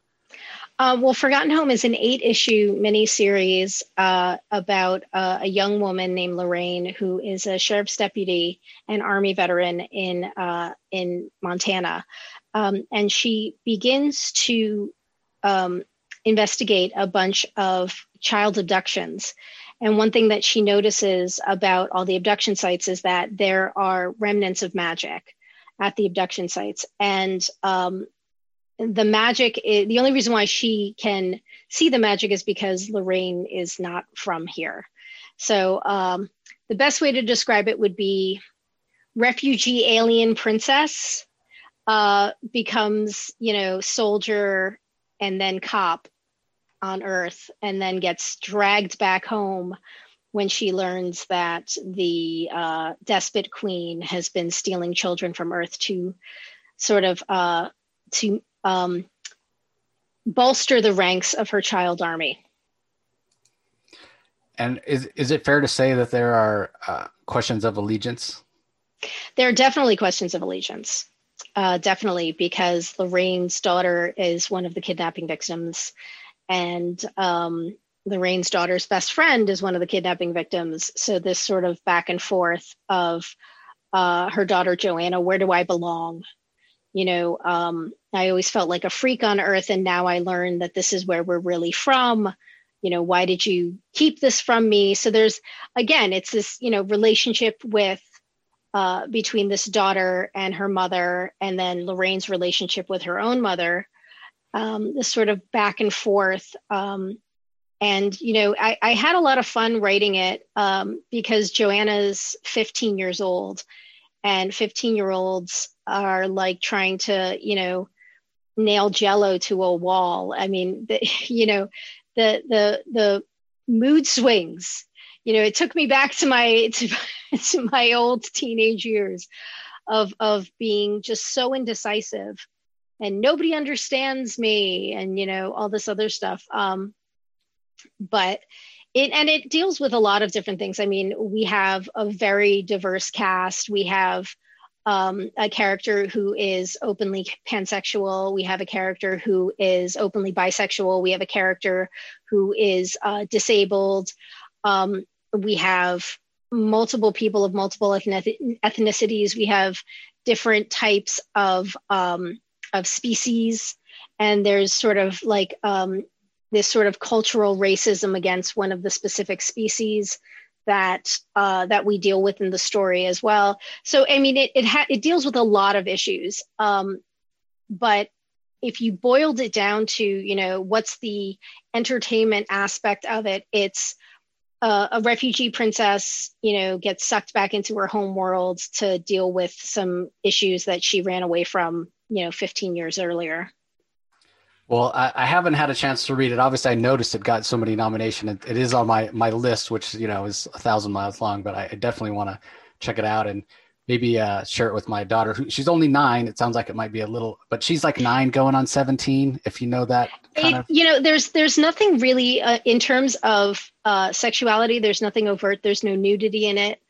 Well, Forgotten Home is an eight issue miniseries uh, about uh, a young woman named Lorraine who is a sheriff's deputy and army veteran in uh, in Montana, um, and she begins to um, investigate a bunch of child abductions. And one thing that she notices about all the abduction sites is that there are remnants of magic at the abduction sites. And um, the magic, is, the only reason why she can see the magic is because Lorraine is not from here. So um, the best way to describe it would be refugee alien princess uh, becomes, you know, soldier and then cop on Earth, and then gets dragged back home when she learns that the uh, despot queen has been stealing children from Earth to sort of uh, to um, bolster the ranks of her child army. And is is it fair to say that there are uh, questions of allegiance? There are definitely questions of allegiance. Uh, definitely, because Lorraine's daughter is one of the kidnapping victims, and um, Lorraine's daughter's best friend is one of the kidnapping victims. So this sort of back and forth of uh, her daughter Joanna, where do I belong? You know, um, I always felt like a freak on earth, and now I learned that this is where we're really from. You know, why did you keep this from me? So there's again, it's this you know relationship with uh, between this daughter and her mother, and then Lorraine's relationship with her own mother. Um, this sort of back and forth. Um, and you know, I, I, had a lot of fun writing it um, because Joanna's 15 years old, and 15 year olds are like trying to, you know, nail Jello to a wall. I mean, the, you know, the the the mood swings. You know, it took me back to my to, to my old teenage years of of being just so indecisive and nobody understands me and you know all this other stuff. Um but it and it deals with a lot of different things. I mean we have a very diverse cast. We have um, a character who is openly pansexual. We have a character who is openly bisexual. We have a character who is uh, disabled. Um, we have multiple people of multiple ethnicities. We have different types of um, of species, and there's sort of like um, this sort of cultural racism against one of the specific species that uh, that we deal with in the story as well. So I mean, it it, ha- it deals with a lot of issues, um, but if you boiled it down to you know what's the entertainment aspect of it, it's uh, a refugee princess, you know, gets sucked back into her home world to deal with some issues that she ran away from, you know, 15 years earlier. Well, I, I haven't had a chance to read it. Obviously, I noticed it got so many nominations. It, it is on my my list, which you know is a thousand miles long. But I, I definitely want to check it out and maybe uh, share it with my daughter. Who she's only nine. It sounds like it might be a little, but she's like nine, going on seventeen. If you know that it, of... you know there's there's nothing really uh, in terms of uh, sexuality there's nothing overt there's no nudity in it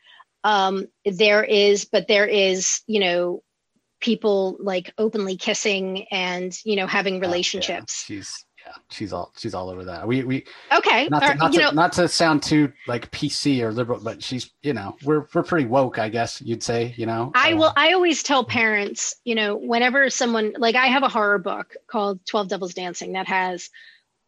um, there is but there is you know people like openly kissing and you know having relationships uh, yeah, she's yeah, she's all she's all over that. We we okay. Not to, not, to, know, not to sound too like PC or liberal, but she's you know we're we're pretty woke, I guess you'd say. You know, I will. I always tell parents, you know, whenever someone like I have a horror book called Twelve Devils Dancing that has,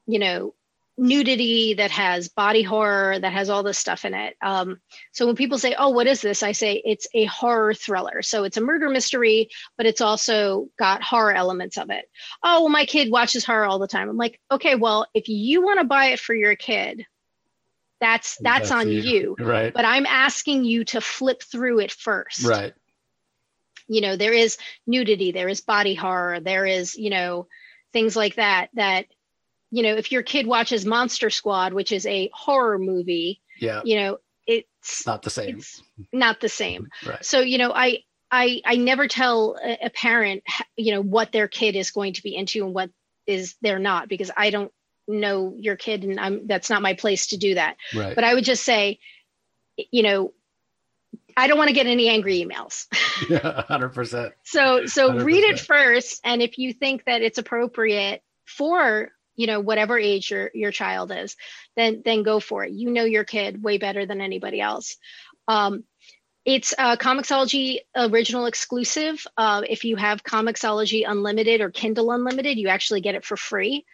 you know, nudity, that has body horror, that has all this stuff in it. Um, so when people say, "Oh, what is this?" I say it's a horror thriller. So it's a murder mystery, but it's also got horror elements of it. Oh, well, my kid watches horror all the time. I'm like, okay, well, if you want to buy it for your kid, that's that's, that's on you. you. Right. But I'm asking you to flip through it first. Right. You know, there is nudity, there is body horror, there is, you know, things like that that you know, if your kid watches Monster Squad, which is a horror movie, yeah, you know, it's not the same. It's not the same. Right. So, you know, I I I never tell a, a parent, you know, what their kid is going to be into and what is they're not because I don't know your kid and I'm that's not my place to do that. Right. But I would just say, you know, I don't want to get any angry emails. yeah, hundred percent. So so 100%. read it first, and if you think that it's appropriate for you know whatever age your your child is then then go for it you know your kid way better than anybody else um, it's a Comixology original exclusive. Uh, if you have Comixology Unlimited or Kindle Unlimited, you actually get it for free.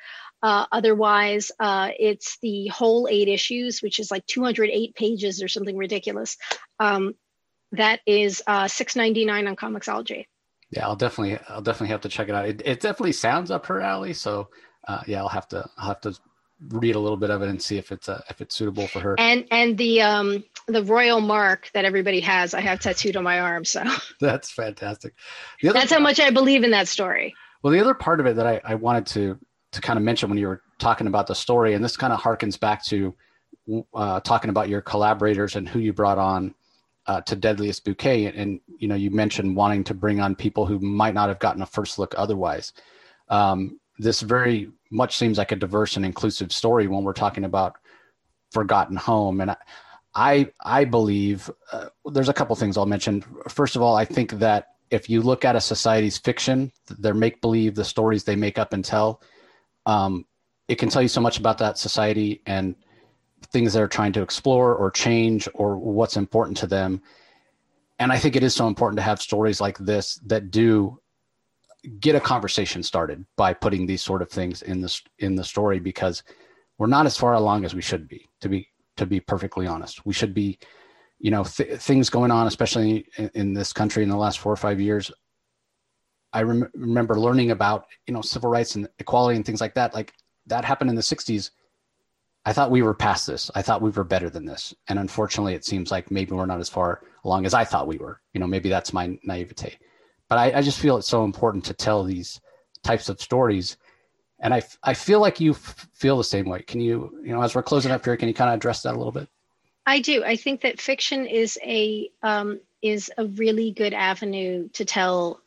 Uh, otherwise, uh, it's the whole eight issues, which is like 208 pages or something ridiculous. Um, that is uh, 6.99 on Comixology. Yeah, I'll definitely, I'll definitely have to check it out. It, it definitely sounds up her alley. So uh, yeah, I'll have to I'll have to read a little bit of it and see if it's uh, if it's suitable for her. And and the um the royal mark that everybody has, I have tattooed on my arm. So that's fantastic. That's how much I believe in that story. Well, the other part of it that I, I wanted to to kind of mention when you were talking about the story, and this kind of harkens back to uh, talking about your collaborators and who you brought on uh, to Deadliest Bouquet, and, and, you know you mentioned wanting to bring on people who might not have gotten a first look otherwise. Um, this very much seems like a diverse and inclusive story when we're talking about forgotten home, and I I, believe uh, there's a couple things I'll mention. First of all, I think that if you look at a society's fiction, their make believe, the stories they make up and tell, um, it can tell you so much about that society and things they're trying to explore or change or what's important to them. And I think it is so important to have stories like this that do get a conversation started by putting these sort of things in the in the story because we're not as far along as we should be. To be to be perfectly honest, we should be, you know, th- things going on, especially in, in, this country in the last four or five years. I rem- remember learning about you know civil rights and equality and things like that. Like that happened in the '60s I thought we were past this. I thought we were better than this. And unfortunately, it seems like maybe we're not as far along as I thought we were. You know, maybe that's my naivete. But I, I just feel it's so important to tell these types of stories. And I, I feel like you f- feel the same way. Can you, you know, as we're closing up here, can you kind of address that a little bit? I do. I think that fiction is a um, is a really good avenue to tell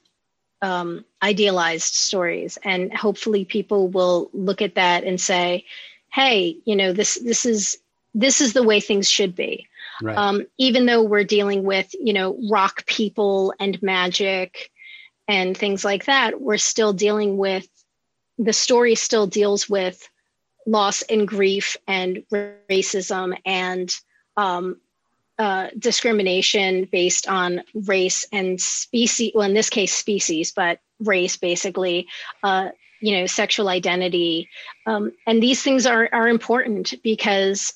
um, idealized stories, and hopefully people will look at that and say, hey you know this this is this is the way things should be right. um, even though we're dealing with you know rock people and magic and things like that we're still dealing with the story still deals with loss and grief and racism and um, uh, discrimination based on race and species well in this case species but race basically uh, you know sexual identity. Um, and these things are are important because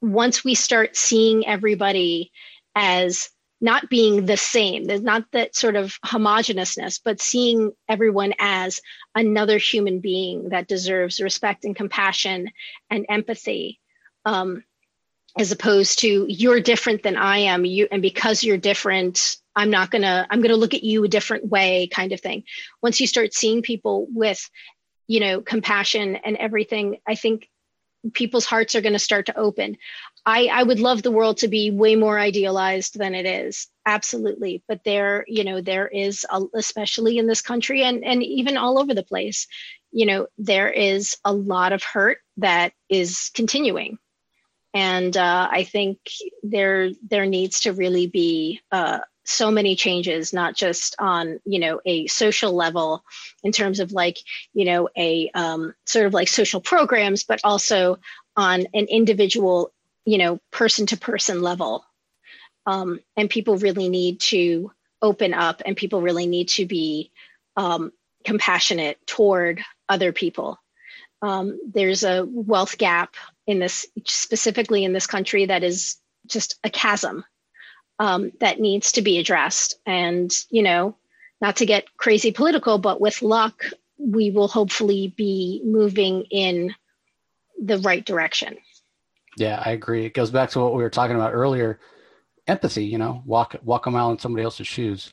once we start seeing everybody as not being the same there's not that sort of homogeneousness but seeing everyone as another human being that deserves respect and compassion and empathy um, as opposed to you're different than i am. You and because you're different i'm not gonna i'm gonna look at you a different way kind of thing. Once you start seeing people with you know compassion and everything i think people's hearts are going to start to open i i would love the world to be way more idealized than it is. Absolutely. But there you know there is a, especially in this country and and even all over the place you know there is a lot of hurt that is continuing. And uh, I think there there needs to really be uh, so many changes, not just on you know a social level in terms of like you know a um, sort of like social programs, but also on an individual you know person to person level. Um, and people really need to open up, and people really need to be um, compassionate toward other people. Um, there's a wealth gap in this specifically in this country that is just a chasm um, that needs to be addressed and you know not to get crazy political but with luck we will hopefully be moving in the right direction yeah i agree it goes back to what we were talking about earlier empathy you know walk walk a mile in somebody else's shoes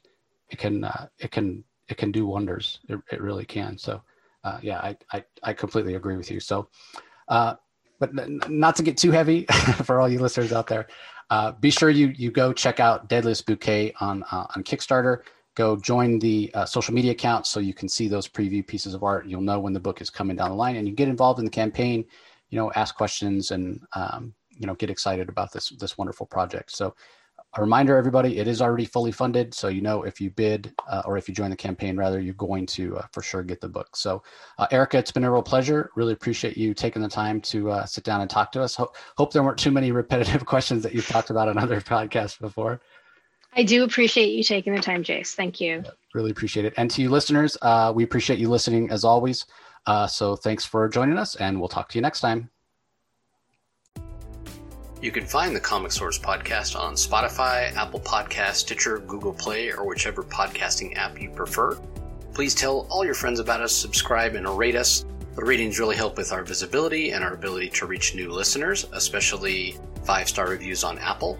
it can uh, it can it can do wonders it, it really can so uh, yeah I, I i completely agree with you so uh, but not to get too heavy for all you listeners out there. Uh, be sure you you go check out Deadliest Bouquet on uh, on Kickstarter. Go join the uh, social media account so you can see those preview pieces of art. You'll know when the book is coming down the line, and you get involved in the campaign. You know, ask questions and um, you know get excited about this this wonderful project. So a reminder, everybody, it is already fully funded. So, you know, if you bid uh, or if you join the campaign, rather, you're going to uh, for sure get the book. So, uh, Erica, it's been a real pleasure. Really appreciate you taking the time to uh, sit down and talk to us. Ho- hope there weren't too many repetitive questions that you've talked about on other podcasts before. I do appreciate you taking the time, Jace. Thank you. Really appreciate it. And to you listeners, uh, we appreciate you listening as always. Uh, so, thanks for joining us, and we'll talk to you next time. You can find the Comic Source podcast on Spotify, Apple Podcast, Stitcher, Google Play, or whichever podcasting app you prefer. Please tell all your friends about us, subscribe, and rate us. The ratings really help with our visibility and our ability to reach new listeners, especially five star reviews on Apple.